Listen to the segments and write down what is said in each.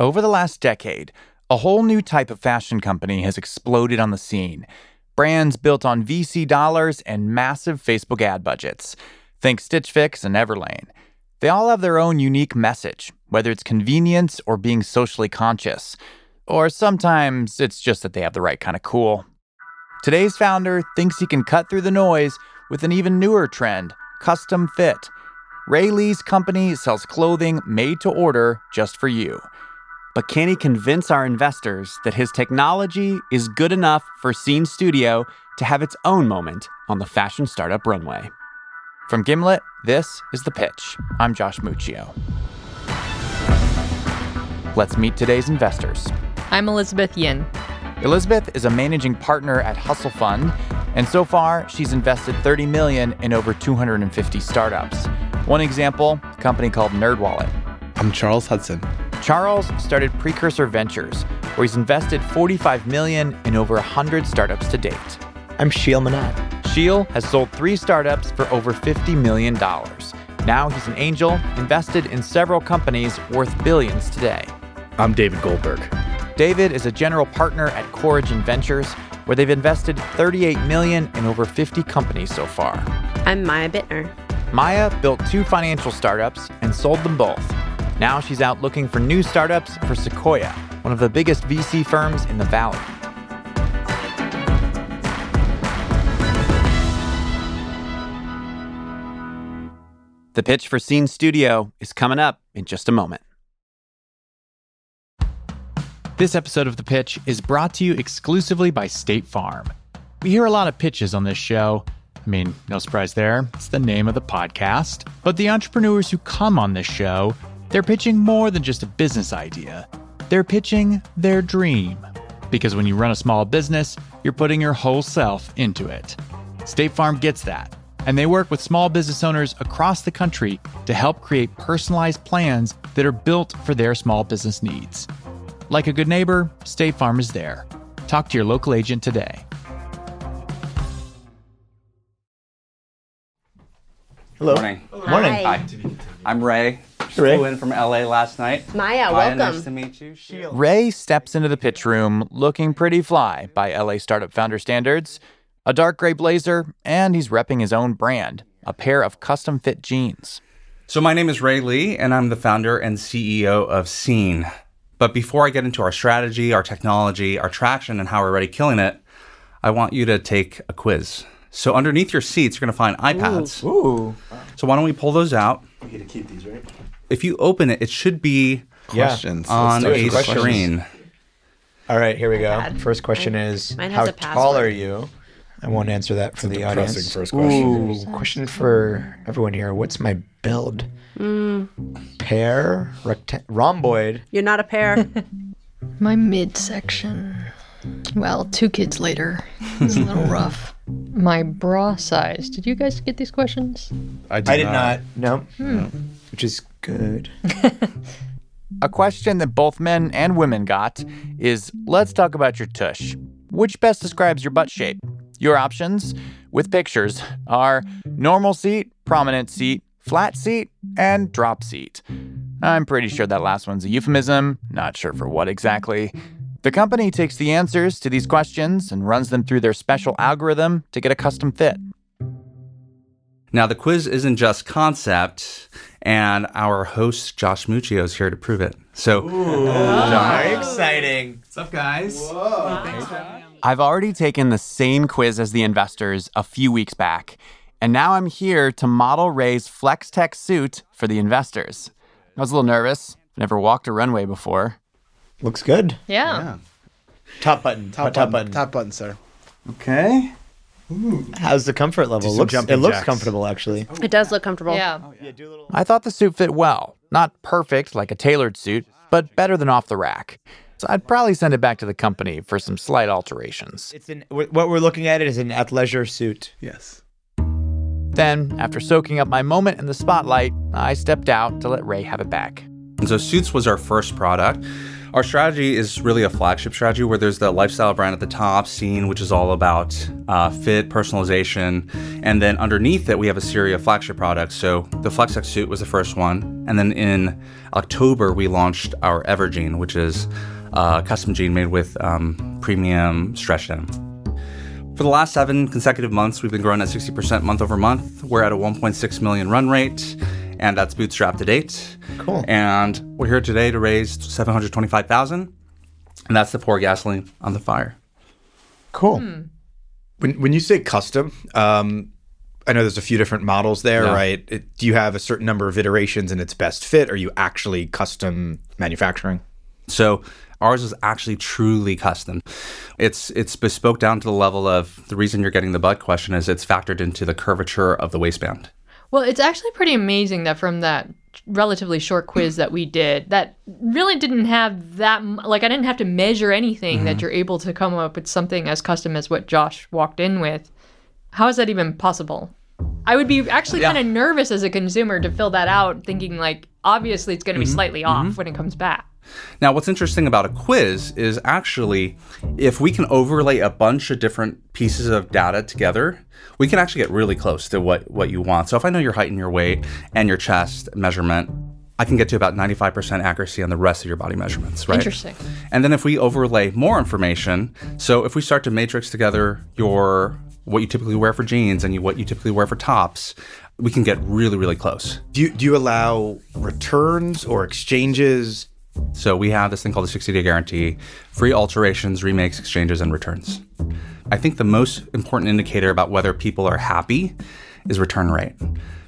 Over the last decade, a whole new type of fashion company has exploded on the scene. Brands built on VC dollars and massive Facebook ad budgets. Think Stitch Fix and Everlane. They all have their own unique message, whether it's convenience or being socially conscious. Or sometimes it's just that they have the right kind of cool. Today's founder thinks he can cut through the noise with an even newer trend custom fit. Ray Li's company sells clothing made to order just for you. But can he convince our investors that his technology is good enough for Sene Studio to have its own moment on the fashion startup runway? From Gimlet, this is The Pitch. I'm Josh Muccio. Let's meet today's investors. I'm Elizabeth Yin. Elizabeth is a managing partner at Hustle Fund, and so far she's invested 30 million in over 250 startups. One example, a company called NerdWallet. I'm Charles Hudson. Charles started Precursor Ventures, where he's invested 45 million in over 100 startups to date. I'm Sheel Mohnot. Sheel has sold three startups for over $50 million. Now he's an angel invested in several companies worth billions today. I'm David Goldberg. David is a general partner at Corigin Ventures, where they've invested 38 million in over 50 companies so far. I'm Maia Bittner. Maia built two financial startups and sold them both. Now she's out looking for new startups for Sequoia, one of the biggest VC firms in the valley. The pitch for Sene Studio is coming up in just a moment. This episode of The Pitch is brought to you exclusively by State Farm. We hear a lot of pitches on this show. I mean, no surprise there, it's the name of the podcast. But the entrepreneurs who come on this show, they're pitching more than just a business idea. They're pitching their dream. Because when you run a small business, you're putting your whole self into it. State Farm gets that and they work with small business owners across the country to help create personalized plans that are built for their small business needs. Like a good neighbor, State Farm is there. Talk to your local agent today. Hello. Morning. Morning. Hi. I'm Ray. Ray. Flew in from LA last night. Maia, Maia, welcome. nice to meet you. Sheila. Ray steps into the pitch room looking pretty fly by LA startup founder standards. A dark gray blazer, and he's repping his own brand, a pair of custom fit jeans. So my name is Ray Li, and I'm the founder and CEO of Sene. But before I get into our strategy, our technology, our traction, and how we're already killing it, I want you to take a quiz. So underneath your seats, you're going to find iPads. Ooh. So why don't we pull those out? We get to keep these, right? If you open it, it should be Questions. on Let's do it. a Questions. screen. All right, here we go. iPad. First question is How tall are you? I won't answer that for the depressing audience. first question. Ooh, question for everyone here. What's my build? Pear? Recta- rhomboid? You're not a pair. My midsection. Well, two kids later. It's a little rough. My bra size. Did you guys get these questions? I did, I did not. No. Hmm. Which is good. A question that both men and women got is let's talk about your tush. Which best describes your butt shape? Your options, with pictures, are normal seat, prominent seat, flat seat, and drop seat. I'm pretty sure that last one's a euphemism, not sure for what exactly. The company takes the answers to these questions and runs them through their special algorithm to get a custom fit. Now, the quiz isn't just concept, and our host, Josh Muccio, is here to prove it. So, Very exciting. What's up, guys? I've already taken the same quiz as the investors a few weeks back, and now I'm here to model Ray's Flex Tech suit for the investors. I was a little nervous. Never walked a runway before. Looks good. Yeah. Top button. Top, top button. Top button, sir. okay. How's the comfort level? some Looks, it jumping looks jacks. comfortable, actually. it does look comfortable. Yeah. Oh, I thought the suit fit well. Not perfect like a tailored suit, but better than off the rack. So I'd probably send it back to the company for some slight alterations. It's an, what we're looking at is an athleisure suit. Yes. Then, after soaking up my moment in the spotlight, I stepped out to let Ray have it back. And so Suits was our first product. Our strategy is really a flagship strategy where there's the lifestyle brand at the top, Sene, which is all about uh, fit, personalization. And then underneath it, we have a series of flagship products. So the FlexX suit was the first one. And then in October, we launched our Evergene, which is a custom jean made with um, premium stretch denim. For the last seven consecutive months, we've been growing at 60% month over month. We're at a 1.6 million run rate, and that's bootstrap to date. Cool. And we're here today to raise 725,000, and that's to pour gasoline on the fire. Cool. When when you say custom, um, I know there's a few different models there, Yeah. right? It, do you have a certain number of iterations and its best fit? Are you actually custom manufacturing? So ours is actually truly custom. It's it's bespoke down to the level of the reason you're getting the butt question is it's factored into the curvature of the waistband. Well, it's actually pretty amazing that from that relatively short quiz that we did, that really didn't have that like I didn't have to measure anything that mm-hmm. you're able to come up with something as custom as what Josh walked in with. How is that even possible? I would be actually Yeah. kind of nervous as a consumer to fill that out thinking like obviously it's going to be mm-hmm. slightly off mm-hmm. when it comes back. Now, what's interesting about a quiz is actually if we can overlay a bunch of different pieces of data together, we can actually get really close to what, what you want. So if I know your height and your weight and your chest measurement, I can get to about 95% accuracy on the rest of your body measurements, right? Interesting. And then if we overlay more information, so if we start to matrix together your what you typically wear for jeans and you, what you typically wear for tops, we can get really, really close. Do you, do you allow returns or exchanges? So we have this thing called the 60 day guarantee, free alterations, remakes, exchanges, and returns. I think the most important indicator about whether people are happy is return rate.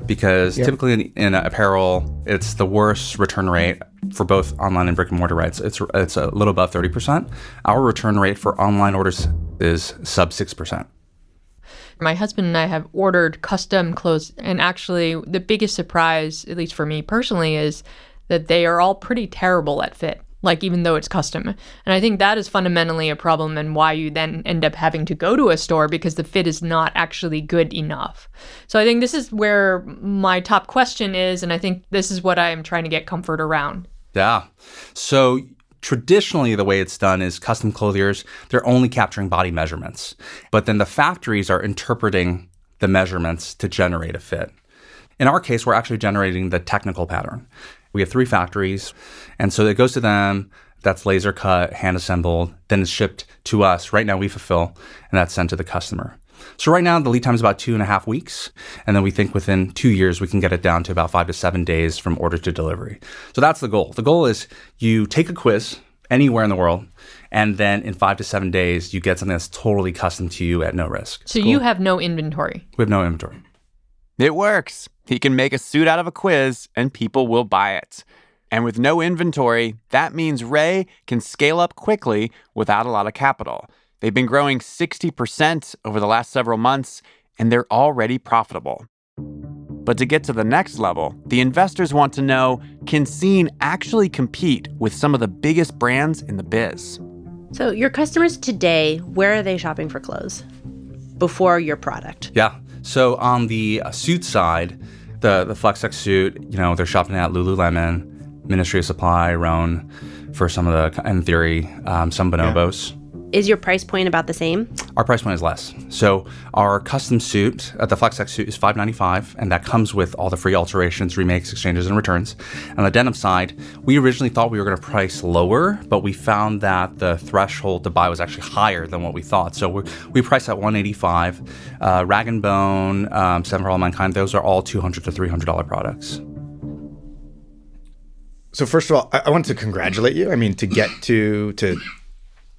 Because typically in, in apparel, it's the worst return rate for both online and brick and mortar rights. It's, it's a little above 30%. Our return rate for online orders is sub 6%. My husband and I have ordered custom clothes, and actually, the biggest surprise, at least for me personally, is that they are all pretty terrible at fit. Like, even though it's custom. And I think that is fundamentally a problem, and why you then end up having to go to a store because the fit is not actually good enough. So I think this is where my top question is, and I think this is what I am trying to get comfort around. Yeah. So traditionally, the way it's done is custom clothiers, they're only capturing body measurements. But then the factories are interpreting the measurements to generate a fit. In our case, we're actually generating the technical pattern. We have three factories, and so it goes to them. That's laser cut, hand assembled, then it's shipped to us. Right now, we fulfill, and that's sent to the customer. So right now, the lead time is about two and a half weeks, and then we think within two years we can get it down to about five to seven days from order to delivery. So that's the goal. The goal is you take a quiz anywhere in the world, and then in five to seven days you get something that's totally custom to you at no risk. So you have no inventory. We have no inventory. It works. He can make a suit out of a quiz and people will buy it. And with no inventory, that means Ray can scale up quickly without a lot of capital. They've been growing 60% over the last several months and they're already profitable. But to get to the next level, the investors want to know can Sene actually compete with some of the biggest brands in the biz? So, your customers today, where are they shopping for clothes before your product? Yeah. So on the uh, suit side, the the FlexX suit, you know, they're shopping at Lululemon, Ministry of Supply, Rhone, for some of the, in theory, um, some bonobos. Is your price point about the same? Our price point is less. So our custom suit, uh, the FlexX suit, is five ninety five, and that comes with all the free alterations, remakes, exchanges, and returns. On the denim side, we originally thought we were going to price lower, but we found that the threshold to buy was actually higher than what we thought. So we we priced at one eighty five. Uh, Rag and Bone, um, Seven for All Mankind, those are all two hundred to three hundred dollar products. So first of all, I, I want to congratulate you. I mean, to get to to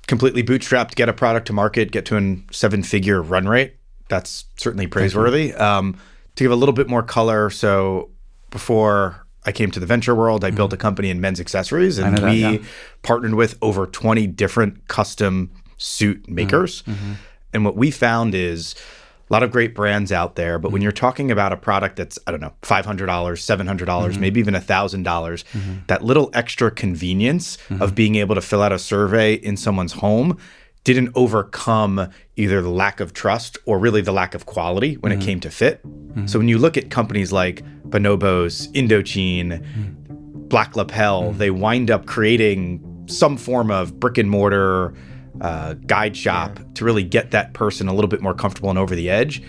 completely bootstrapped, get a product to market, get to a seven-figure run rate, that's certainly praiseworthy. Um, to give a little bit more color, so before I came to the venture world, I built a company in men's accessories, and that, we yeah. partnered with over 20 different custom suit makers. And what we found is a lot of great brands out there, but when mm-hmm. you're talking about a product that's, I don't know, $500, $700, dollars mm-hmm. maybe even $1,000, dollars mm-hmm. that little extra convenience of being able to fill out a survey in someone's home didn't overcome either the lack of trust or really the lack of quality when it came to fit. So when you look at companies like Bonobos, Indochino, Black Lapel, they wind up creating some form of brick and mortar uh, guide shop to really get that person a little bit more comfortable and over the edge.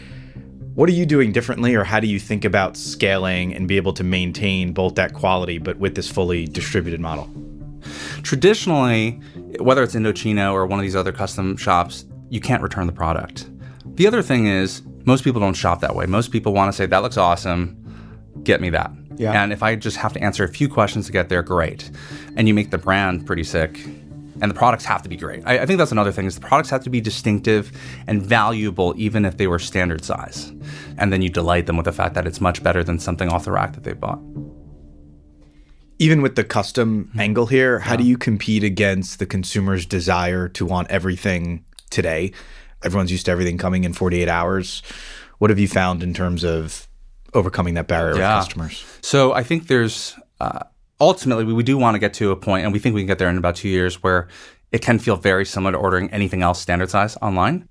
What are you doing differently, or how do you think about scaling and be able to maintain both that quality but with this fully distributed model? Traditionally, whether it's Indochino or one of these other custom shops, you can't return the product. The other thing is, most people don't shop that way. Most people want to say, that looks awesome, get me that. Yeah. And if I just have to answer a few questions to get there, great. And you make the brand pretty sick. And the products have to be great. I, I think that's another thing is the products have to be distinctive and valuable even if they were standard size. And then you delight them with the fact that it's much better than something off the rack that they bought. Even with the custom angle here, how do you compete against the consumer's desire to want everything today? Everyone's used to everything coming in 48 hours. What have you found in terms of overcoming that barrier Yeah. with customers? So I think there's uh, ultimately we, do want to get to a point, and we think we can get there in about two years, where it can feel very similar to ordering anything else standard size online.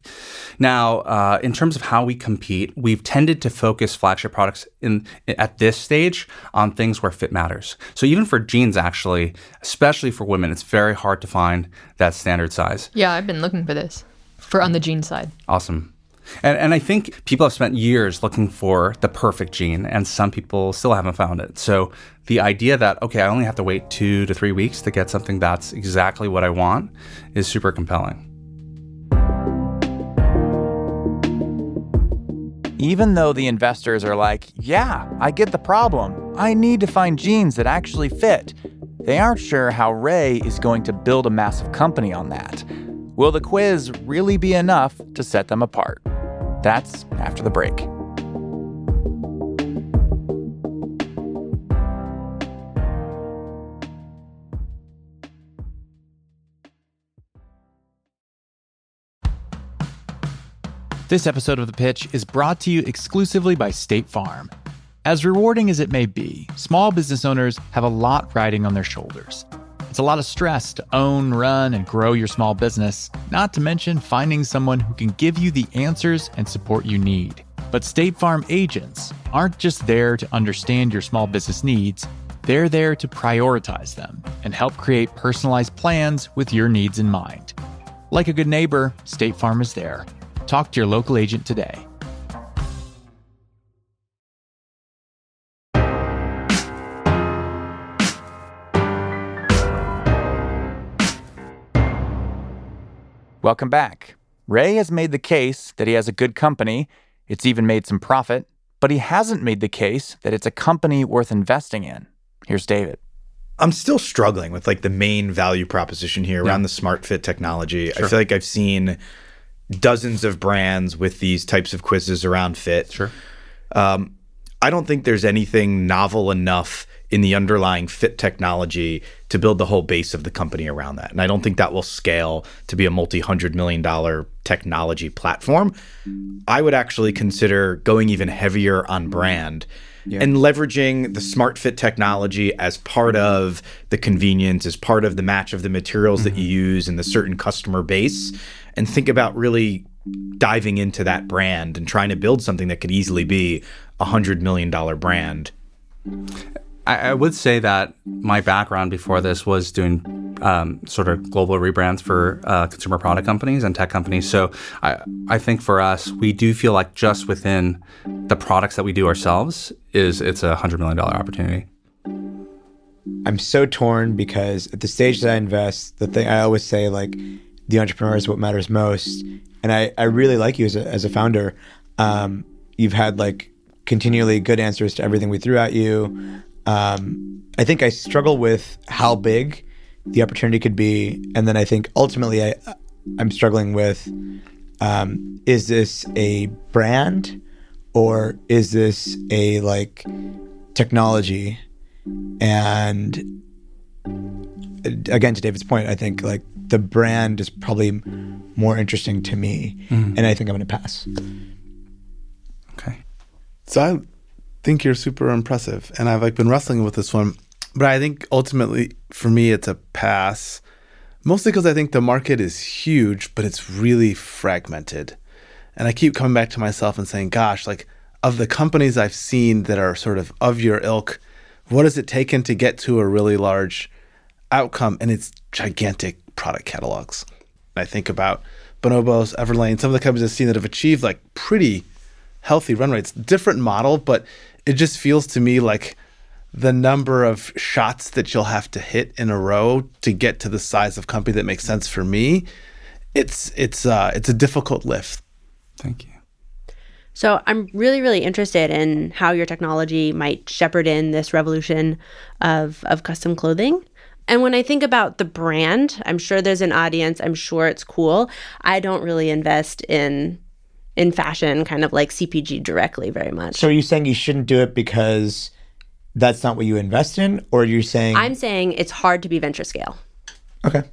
Now, uh, in terms of how we compete, we've tended to focus flagship products in at this stage on things where fit matters. So even for jeans, actually, especially for women, it's very hard to find that standard size. Yeah, I've been looking for this for on the jean side. Awesome. And, and I think people have spent years looking for the perfect gene, and some people still haven't found it. So the idea that, okay, I only have to wait two to three weeks to get something that's exactly what I want is super compelling. Even though the investors are like, yeah, I get the problem. I need to find genes that actually fit. They aren't sure how Ray is going to build a massive company on that. Will the quiz really be enough to set them apart? That's after the break. This episode of The Pitch is brought to you exclusively by State Farm. As rewarding as it may be, small business owners have a lot riding on their shoulders. It's a lot of stress to own, run, and grow your small business, not to mention finding someone who can give you the answers and support you need. But State Farm agents aren't just there to understand your small business needs, they're there to prioritize them and help create personalized plans with your needs in mind. Like a good neighbor, State Farm is there. Talk to your local agent today. Welcome back. Ray has made the case that he has a good company. It's even made some profit, but he hasn't made the case that it's a company worth investing in. Here's David. I'm still struggling with like the main value proposition here around the smart fit technology. I feel like I've seen dozens of brands with these types of quizzes around fit. Sure. Um, I don't think there's anything novel enough in the underlying fit technology to build the whole base of the company around that. And I don't think that will scale to be a multi hundred million dollar technology platform. I would actually consider going even heavier on brand and leveraging the smart fit technology as part of the convenience, as part of the match of the materials that you mm-hmm. use and the certain customer base, and think about really diving into that brand and trying to build something that could easily be a hundred million dollar brand. I, I would say that my background before this was doing um, sort of global rebrands for uh, consumer product companies and tech companies. So I, I think for us, we do feel like just within the products that we do ourselves is it's a hundred million dollar opportunity. I'm so torn because at the stage that I invest, the thing I always say, like, the entrepreneur is what matters most. And I, I really like you as a, as a founder. Um, you've had like continually good answers to everything we threw at you. Um, I think I struggle with how big the opportunity could be. And then I think ultimately I, I'm struggling with um, is this a brand or is this a like technology? And again to david's point i think like the brand is probably more interesting to me and i think i'm going to pass Okay. So I think you're super impressive, and I've like been wrestling with this one, but I think ultimately for me it's a pass, mostly because I think the market is huge, but it's really fragmented, and I keep coming back to myself and saying, "Gosh, like of the companies I've seen that are sort of of your ilk, what has it taken to get to a really large outcome and it's gigantic product catalogs. I think about Bonobos, Everlane, some of the companies I've seen that have achieved like pretty healthy run rates. Different model, but it just feels to me like the number of shots that you'll have to hit in a row to get to the size of company that makes sense for me. It's it's uh it's a difficult lift. Thank you. So I'm really, really interested in how your technology might shepherd in this revolution of of custom clothing. And when I think about the brand, I'm sure there's an audience. I'm sure it's cool. I don't really invest in in fashion, kind of like CPG directly very much. So are you saying you shouldn't do it because that's not what you invest in, or you're saying I'm saying it's hard to be venture scale. okay?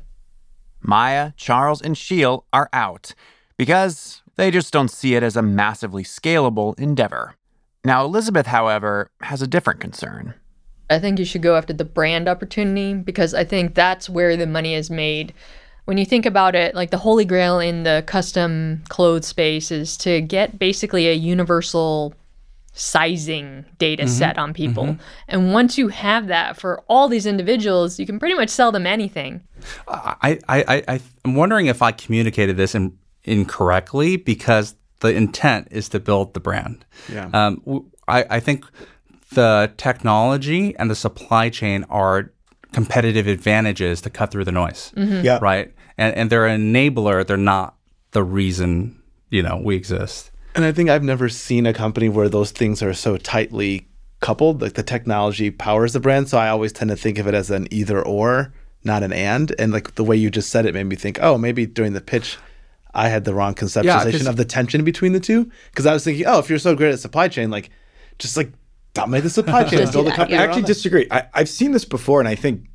Maia, Charles, and Sheel are out because they just don't see it as a massively scalable endeavor. Now, Elizabeth, however, has a different concern. I think you should go after the brand opportunity because I think that's where the money is made. When you think about it, like the holy grail in the custom clothes space is to get basically a universal sizing data set on people. And once you have that for all these individuals, you can pretty much sell them anything. I, I, I, I, I'm wondering if I communicated this in, incorrectly because the intent is to build the brand. Yeah. Um, w- I, I think the technology and the supply chain are competitive advantages to cut through the noise, mm-hmm. Yeah. right? And and they're an enabler. They're not the reason you know we exist. And I think I've never seen a company where those things are so tightly coupled. Like the technology powers the brand. So I always tend to think of it as an either or, not an and. And like the way you just said it made me think, oh, maybe during the pitch, I had the wrong conceptualization 'cause- of the tension between the two. Because I was thinking, oh, if you're so great at supply chain, like just like dominate the supply chain and build a that, company. yeah. I actually disagree. I, I've seen this before, and I think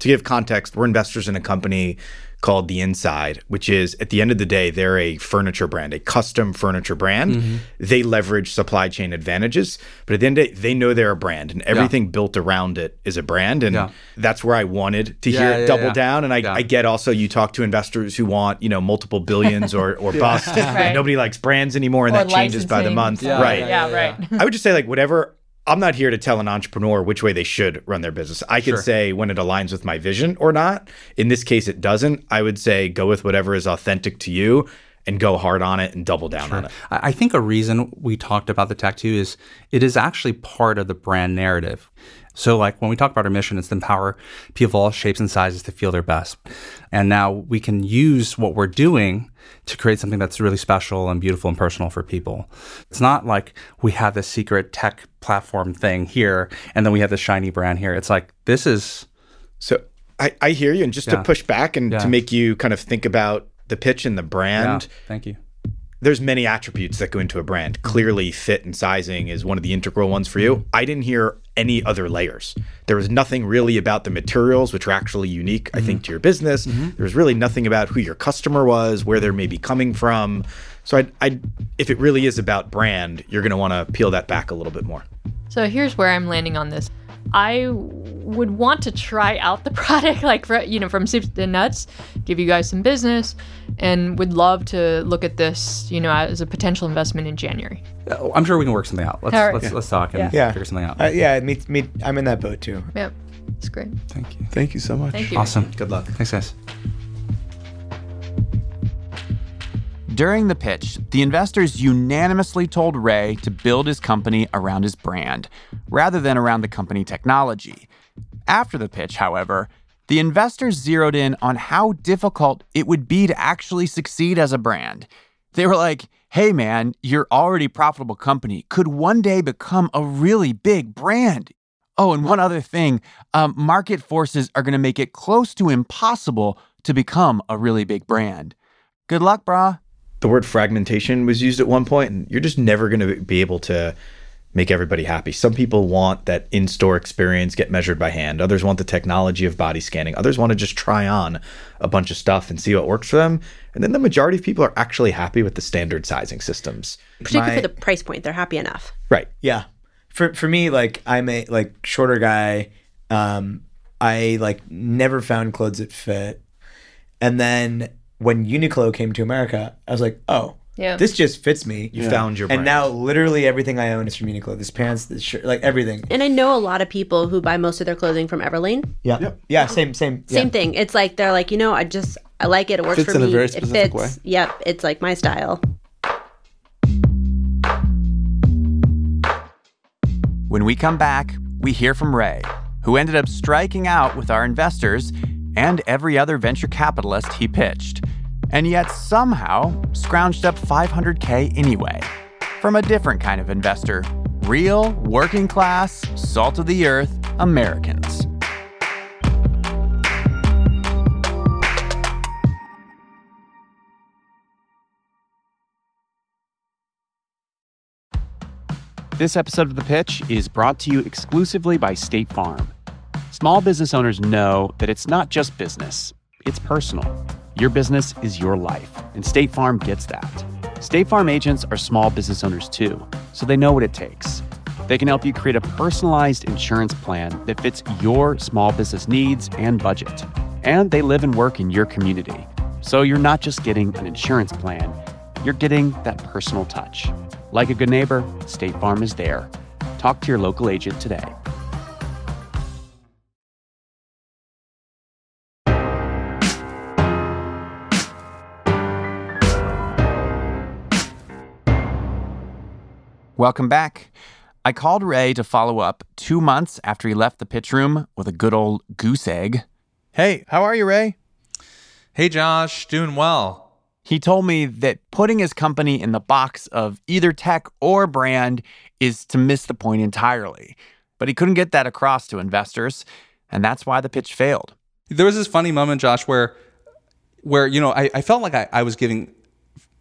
to give context, we're investors in a company called The Inside, which is at the end of the day, they're a furniture brand, a custom furniture brand. Mm-hmm. They leverage supply chain advantages, but at the end of the day, they know they're a brand, and everything built around it is a brand. And Yeah. that's where I wanted to Yeah, hear it yeah, double yeah. down. And I, Yeah. I get also you talk to investors who want you know multiple billions or or bust. Right. Nobody likes brands anymore, and Or that changes by the month. Yeah, right. Yeah, right. I would just say like whatever. I'm not here to tell an entrepreneur which way they should run their business. I can Sure. say when it aligns with my vision or not. In this case, it doesn't. I would say go with whatever is authentic to you and go hard on it and double down on it. I think a reason we talked about the tattoo is it is actually part of the brand narrative. So, like when we talk about our mission, it's to empower people of all shapes and sizes to feel their best. And now we can use what we're doing to create something that's really special and beautiful and personal for people. It's not like we have this secret tech platform thing here and then we have this shiny brand here. It's like this is So I, I hear you. And just to push back and Yeah. to make you kind of think about the pitch and the yeah, brand, thank you. there's many attributes that go into a brand. Clearly, fit and sizing is one of the integral ones for you. Mm-hmm. I didn't hear any other layers. There was nothing really about the materials, which are actually unique, I think, mm-hmm. to your business. Mm-hmm. There was really nothing about who your customer was, where they're maybe coming from. So, I, I, if it really is about brand, you're going to want to peel that back a little bit more. So here's where I'm landing on this. I would want to try out the product, like fr- you know, from soup to nuts, give you guys some business, and would love to look at this, you know, as a potential investment in January. Uh, I'm sure we can work something out. Let's All right. let's, let's talk and Yeah. figure something out. Uh, yeah, me, me, I'm in that boat too. Yep, it's great. Thank you. Thank you so much. Thank you. Awesome. Good luck. Thanks, guys. During the pitch, the investors unanimously told Ray to build his company around his brand, rather than around the company technology. After the pitch, however, the investors zeroed in on how difficult it would be to actually succeed as a brand. They were like, hey man, your already profitable company could one day become a really big brand. Oh, and one other thing um, market forces are going to make it close to impossible to become a really big brand. Good luck, brah. The word fragmentation was used at one point, and you're just never going to be able to make everybody happy. Some people want that in-store experience get measured by hand. Others want the technology of body scanning. Others want to just try on a bunch of stuff and see what works for them. And then the majority of people are actually happy with the standard sizing systems. Particularly My- for the price point, they're happy enough. right. Yeah. For for me, like I'm a like shorter guy. Um, I like never found clothes that fit. And then when Uniqlo came to America, I was like, oh, Yeah. This just fits me. You found your And now literally everything I own is from Uniqlo. This pants, this shirt, like everything. And I know a lot of people who buy most of their clothing from Everlane. Yeah. Yeah, same, same. Same yeah. thing. It's like they're like, you know, I just I like it. It works Fits for in a me. very it specific fits. way. Yep. It's like my style. When we come back, we hear from Ray, who ended up striking out with our investors and every other venture capitalist he pitched, and yet somehow scrounged up 500K anyway. From a different kind of investor real, working class, salt of the earth Americans. This episode of The Pitch is brought to you exclusively by State Farm. Small business owners know that it's not just business, it's personal. Your business is your life, and State Farm gets that. State Farm agents are small business owners too, so they know what it takes. They can help you create a personalized insurance plan that fits your small business needs and budget. And they live and work in your community. So you're not just getting an insurance plan, you're getting that personal touch. Like a good neighbor, State Farm is there. Talk to your local agent today. Welcome back. I called Ray to follow up two months after he left the pitch room with a good old goose egg. Hey, how are you, Ray? Hey, Josh, doing well. He told me that putting his company in the box of either tech or brand is to miss the point entirely. But he couldn't get that across to investors, and that's why the pitch failed. There was this funny moment, Josh, where, where you know, I, I felt like I, I was giving,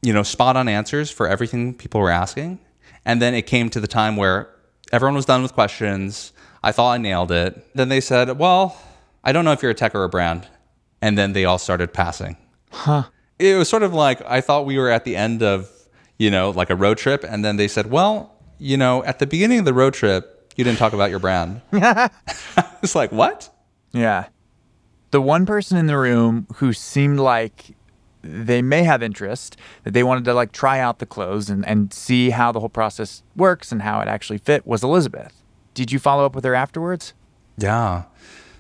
you know, spot on answers for everything people were asking, and then it came to the time where everyone was done with questions. I thought I nailed it. Then they said, "Well, I don't know if you're a tech or a brand," and then they all started passing. Huh. it was sort of like I thought we were at the end of, you know, like a road trip, and then they said, "Well, you know, at the beginning of the road trip, you didn't talk about your brand." I was like what? Yeah. The one person in the room who seemed like they may have interest, that they wanted to like try out the clothes and, and see how the whole process works and how it actually fit was Elizabeth. Did you follow up with her afterwards? Yeah.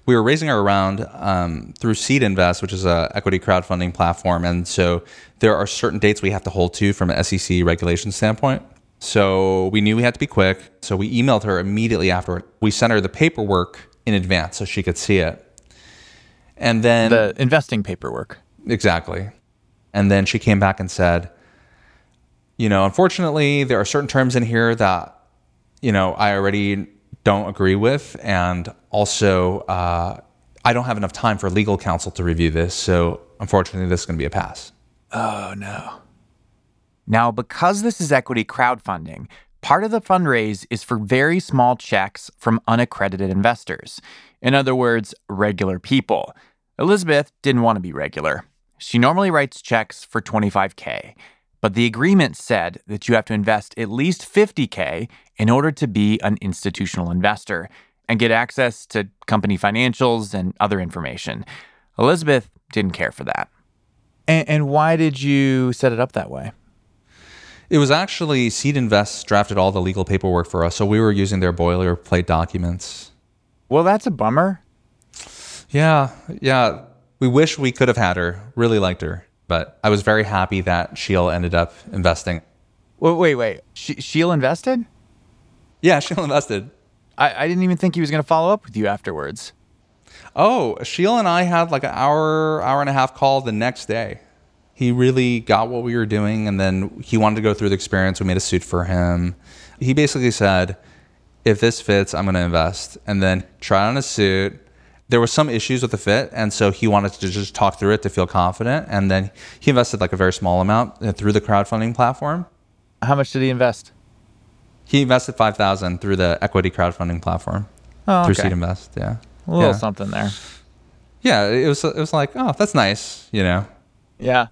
We were raising her around um, through Seed Invest, which is a equity crowdfunding platform, and so there are certain dates we have to hold to from an SEC regulation standpoint. So we knew we had to be quick. So we emailed her immediately afterward. We sent her the paperwork in advance so she could see it. And then The investing paperwork. Exactly. And then she came back and said, you know, unfortunately, there are certain terms in here that, you know, I already don't agree with. And also, uh, I don't have enough time for legal counsel to review this. So unfortunately, this is going to be a pass. Oh, no. Now, because this is equity crowdfunding, part of the fundraise is for very small checks from unaccredited investors. In other words, regular people. Elizabeth didn't want to be regular. She normally writes checks for 25K, but the agreement said that you have to invest at least 50K in order to be an institutional investor and get access to company financials and other information. Elizabeth didn't care for that. And, and why did you set it up that way? It was actually Seed Invest drafted all the legal paperwork for us. So we were using their boilerplate documents. Well, that's a bummer. Yeah. Yeah. We wish we could have had her. Really liked her. But I was very happy that Sheel ended up investing. Wait, wait, wait. She- Sheel invested? Yeah, Sheel invested. I, I didn't even think he was going to follow up with you afterwards. Oh, Sheel and I had like an hour, hour and a half call the next day. He really got what we were doing, and then he wanted to go through the experience. We made a suit for him. He basically said, "If this fits, I'm going to invest." And then tried on a suit. There were some issues with the fit, and so he wanted to just talk through it to feel confident. And then he invested like a very small amount uh, through the crowdfunding platform. How much did he invest? He invested five thousand through the equity crowdfunding platform Oh, through okay. Seed Invest. Yeah, A little yeah. something there. Yeah, it was. It was like, oh, that's nice. You know. Yeah.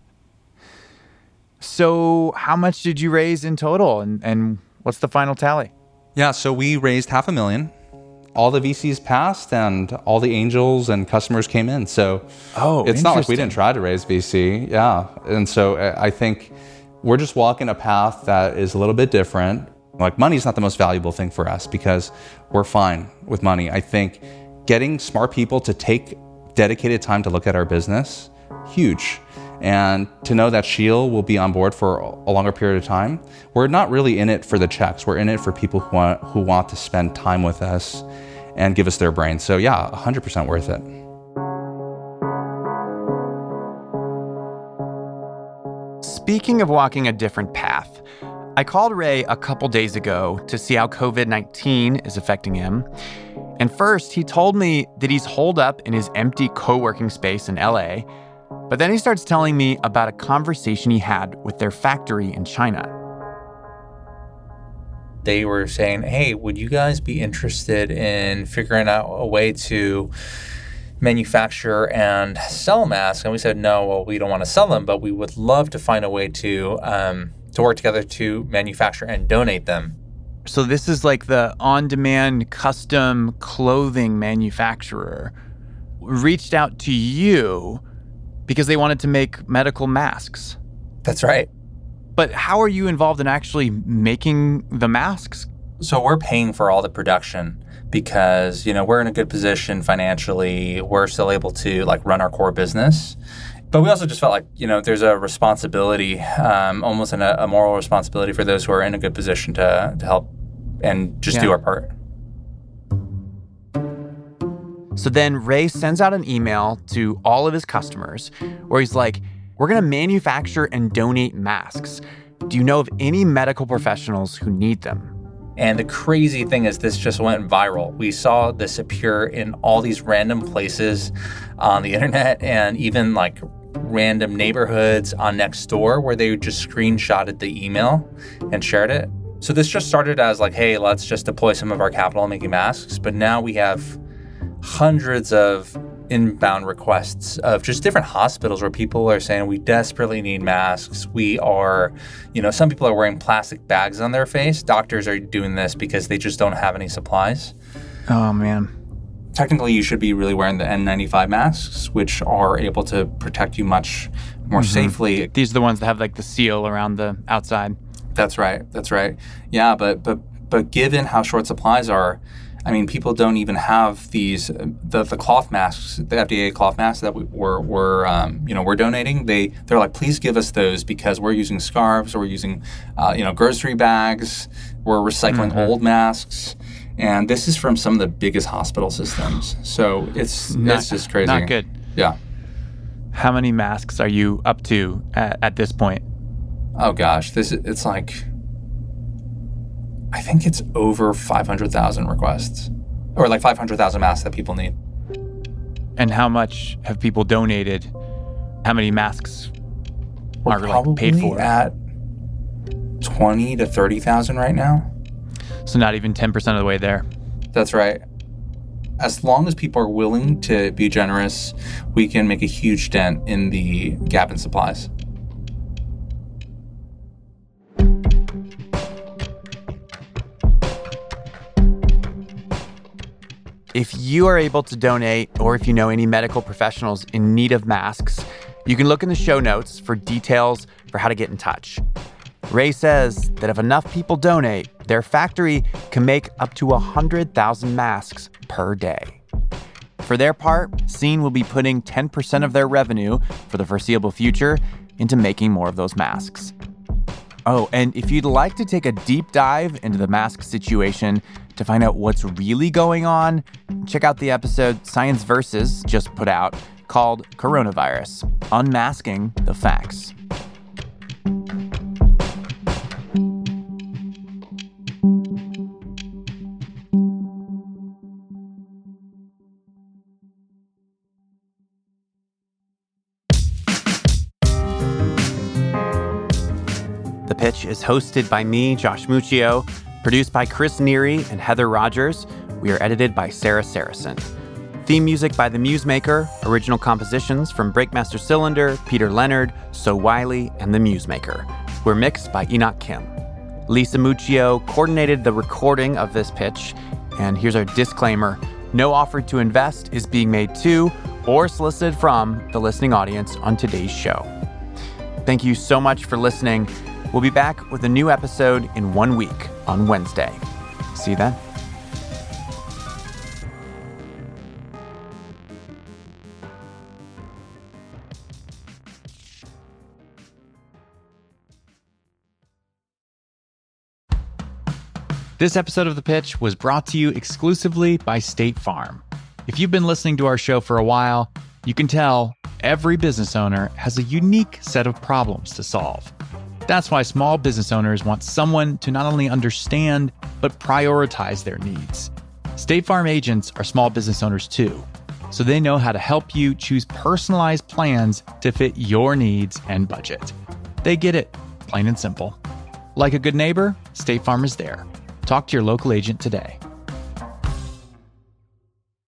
So, how much did you raise in total, and, and what's the final tally? Yeah, so we raised half a million. All the VCs passed, and all the angels and customers came in. So Oh, it's not like we didn't try to raise VC. Yeah, and so uh, I think we're just walking a path that is a little bit different. Like money is not the most valuable thing for us because we're fine with money. I think getting smart people to take dedicated time to look at our business, huge. And to know that Sheel will be on board for a longer period of time, we're not really in it for the checks. We're in it for people who want, who want to spend time with us and give us their brain. So, yeah, 100% worth it. Speaking of walking a different path, I called Ray a couple days ago to see how COVID 19 is affecting him. And first, he told me that he's holed up in his empty co working space in LA. But then he starts telling me about a conversation he had with their factory in China. They were saying, hey, would you guys be interested in figuring out a way to manufacture and sell masks? And we said, no, well, we don't want to sell them, but we would love to find a way to, um, to work together to manufacture and donate them. So, this is like the on demand custom clothing manufacturer reached out to you because they wanted to make medical masks. That's right. But how are you involved in actually making the masks? So, we're paying for all the production because, you know, we're in a good position financially. We're still able to like run our core business but we also just felt like you know there's a responsibility, um, almost an, a moral responsibility for those who are in a good position to to help and just yeah. do our part. So then Ray sends out an email to all of his customers where he's like, "We're going to manufacture and donate masks. Do you know of any medical professionals who need them?" And the crazy thing is, this just went viral. We saw this appear in all these random places on the internet and even like random neighborhoods on Nextdoor where they just screenshotted the email and shared it. So this just started as like, hey, let's just deploy some of our capital making masks. But now we have hundreds of inbound requests of just different hospitals where people are saying we desperately need masks. We are, you know, some people are wearing plastic bags on their face. Doctors are doing this because they just don't have any supplies. Oh man. Technically, you should be really wearing the N95 masks, which are able to protect you much more mm-hmm. safely. These are the ones that have like the seal around the outside. That's right. That's right. Yeah, but but but given how short supplies are, I mean, people don't even have these the, the cloth masks, the FDA cloth masks that we, we're, we're um, you know we're donating. They they're like, please give us those because we're using scarves, or we're using uh, you know grocery bags, we're recycling mm-hmm. old masks, and this is from some of the biggest hospital systems. So it's not, it's just crazy. Not good. Yeah. How many masks are you up to at, at this point? Oh gosh, this it's like I think it's over 500,000 requests or like 500,000 masks that people need. And how much have people donated? How many masks We're are like paid for? At 20 to 30,000 right now. So not even 10% of the way there. That's right. As long as people are willing to be generous, we can make a huge dent in the gap in supplies. If you are able to donate, or if you know any medical professionals in need of masks, you can look in the show notes for details for how to get in touch. Ray says that if enough people donate, their factory can make up to 100,000 masks per day. For their part, Sene will be putting 10% of their revenue for the foreseeable future into making more of those masks. Oh, and if you'd like to take a deep dive into the mask situation, to find out what's really going on, check out the episode Science Versus just put out called Coronavirus Unmasking the Facts. The Pitch is hosted by me, Josh Muccio Produced by Chris Neary and Heather Rogers, we are edited by Sara Sarasohn. Theme music by The Musemaker, original compositions from Breakmaster Cylinder, Peter Leonard, So Wylie, and The Musemaker. We're mixed by Enoch Kim. Lisa Muccio coordinated the recording of this pitch, and here's our disclaimer no offer to invest is being made to or solicited from the listening audience on today's show. Thank you so much for listening. We'll be back with a new episode in one week on Wednesday. See you then. This episode of The Pitch was brought to you exclusively by State Farm. If you've been listening to our show for a while, you can tell every business owner has a unique set of problems to solve. That's why small business owners want someone to not only understand, but prioritize their needs. State Farm agents are small business owners too, so they know how to help you choose personalized plans to fit your needs and budget. They get it, plain and simple. Like a good neighbor, State Farm is there. Talk to your local agent today.